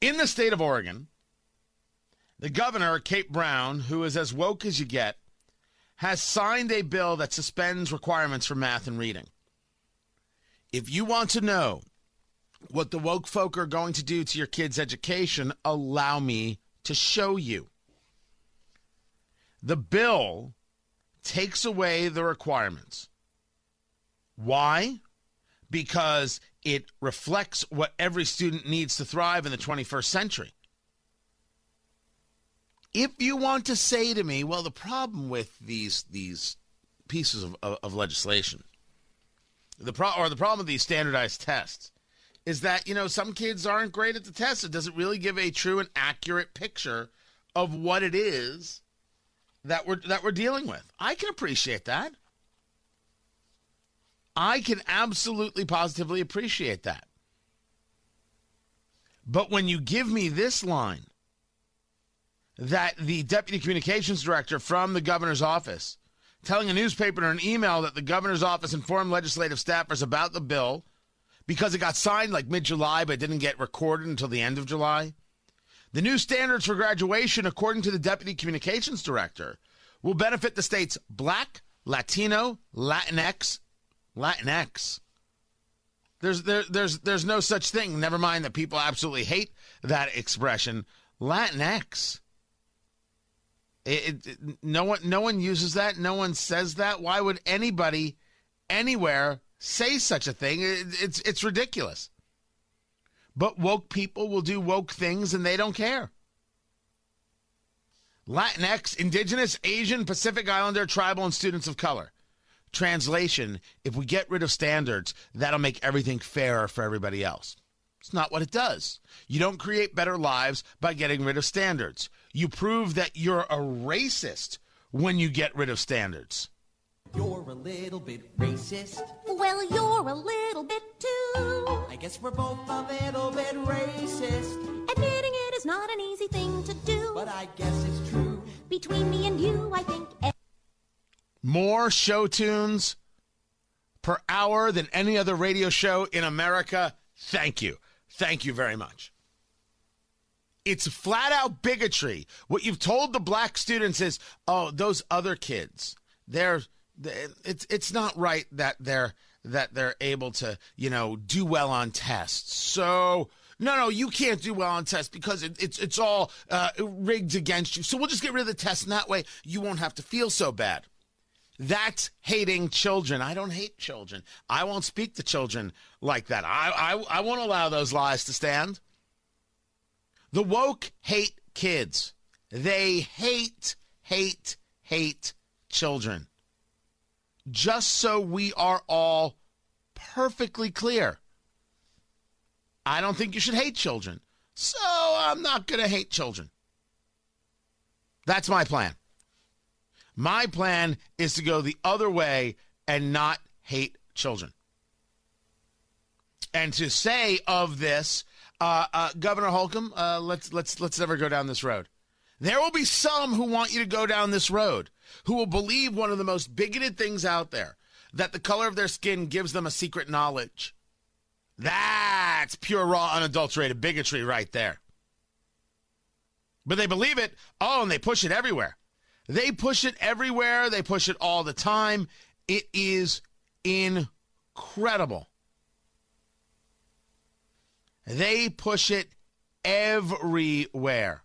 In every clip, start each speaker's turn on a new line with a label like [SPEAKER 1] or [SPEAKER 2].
[SPEAKER 1] In the state of Oregon, the governor, Kate Brown, who is as woke as you get, has signed a bill that suspends requirements for math and reading. If you want to know what the woke folk are going to do to your kids' education, allow me to show you. The bill takes away the requirements. Why? Because it reflects what every student needs to thrive in the 21st century. If you want to say to me, well, the problem with these these pieces of, of, of legislation, the pro- or the problem with these standardized tests, is that you know some kids aren't great at the test. It doesn't really give a true and accurate picture of what it is that we're that we're dealing with. I can appreciate that. I can absolutely positively appreciate that. But when you give me this line that the deputy communications director from the governor's office telling a newspaper in an email that the governor's office informed legislative staffers about the bill because it got signed like mid July but didn't get recorded until the end of July. The new standards for graduation, according to the deputy communications director, will benefit the state's black, Latino, Latinx, Latinx. There's there, there's there's no such thing. Never mind that people absolutely hate that expression, Latinx. It, it, no one no one uses that. No one says that. Why would anybody anywhere say such a thing? It, it's it's ridiculous. But woke people will do woke things and they don't care. Latinx, Indigenous, Asian, Pacific Islander, tribal, and students of color. Translation If we get rid of standards, that'll make everything fairer for everybody else. It's not what it does. You don't create better lives by getting rid of standards. You prove that you're a racist when you get rid of standards.
[SPEAKER 2] You're a little bit racist.
[SPEAKER 3] Well, you're a little bit too.
[SPEAKER 2] I guess we're both a little bit racist.
[SPEAKER 3] Admitting it is not an easy thing to do.
[SPEAKER 2] But I guess it's true.
[SPEAKER 3] Between me and you, I think.
[SPEAKER 1] More show tunes per hour than any other radio show in America. Thank you. Thank you very much. It's flat out bigotry. What you've told the black students is, oh, those other kids, they're it's it's not right that they're that they're able to you know do well on tests. So no, no, you can't do well on tests because it, it's it's all uh, rigged against you. So we'll just get rid of the test, and that way you won't have to feel so bad. That's hating children. I don't hate children. I won't speak to children like that. I I, I won't allow those lies to stand. The woke hate kids. They hate, hate, hate children just so we are all perfectly clear. I don't think you should hate children. So I'm not going to hate children. That's my plan. My plan is to go the other way and not hate children. And to say of this, uh, uh, Governor Holcomb, uh, let's let's let's never go down this road. There will be some who want you to go down this road who will believe one of the most bigoted things out there that the color of their skin gives them a secret knowledge. That's pure, raw, unadulterated bigotry right there. But they believe it. Oh, and they push it everywhere. They push it everywhere. They push it all the time. It is incredible. They push it everywhere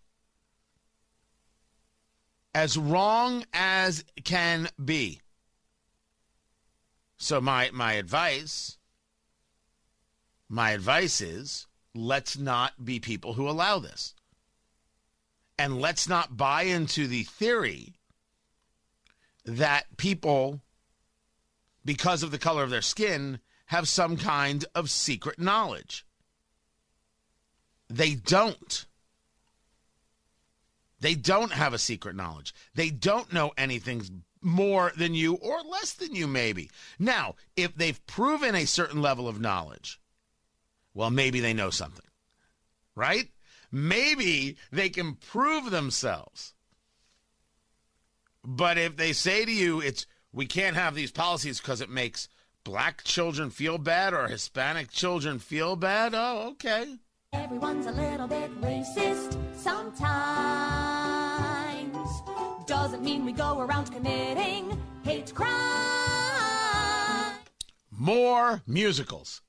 [SPEAKER 1] as wrong as can be. So my my advice my advice is let's not be people who allow this. And let's not buy into the theory that people because of the color of their skin have some kind of secret knowledge. They don't. They don't have a secret knowledge. They don't know anything more than you or less than you, maybe. Now, if they've proven a certain level of knowledge, well, maybe they know something, right? Maybe they can prove themselves. But if they say to you, it's we can't have these policies because it makes black children feel bad or Hispanic children feel bad, oh, okay.
[SPEAKER 3] Everyone's a little bit racist sometimes. Doesn't mean we go around committing hate crime.
[SPEAKER 1] More musicals.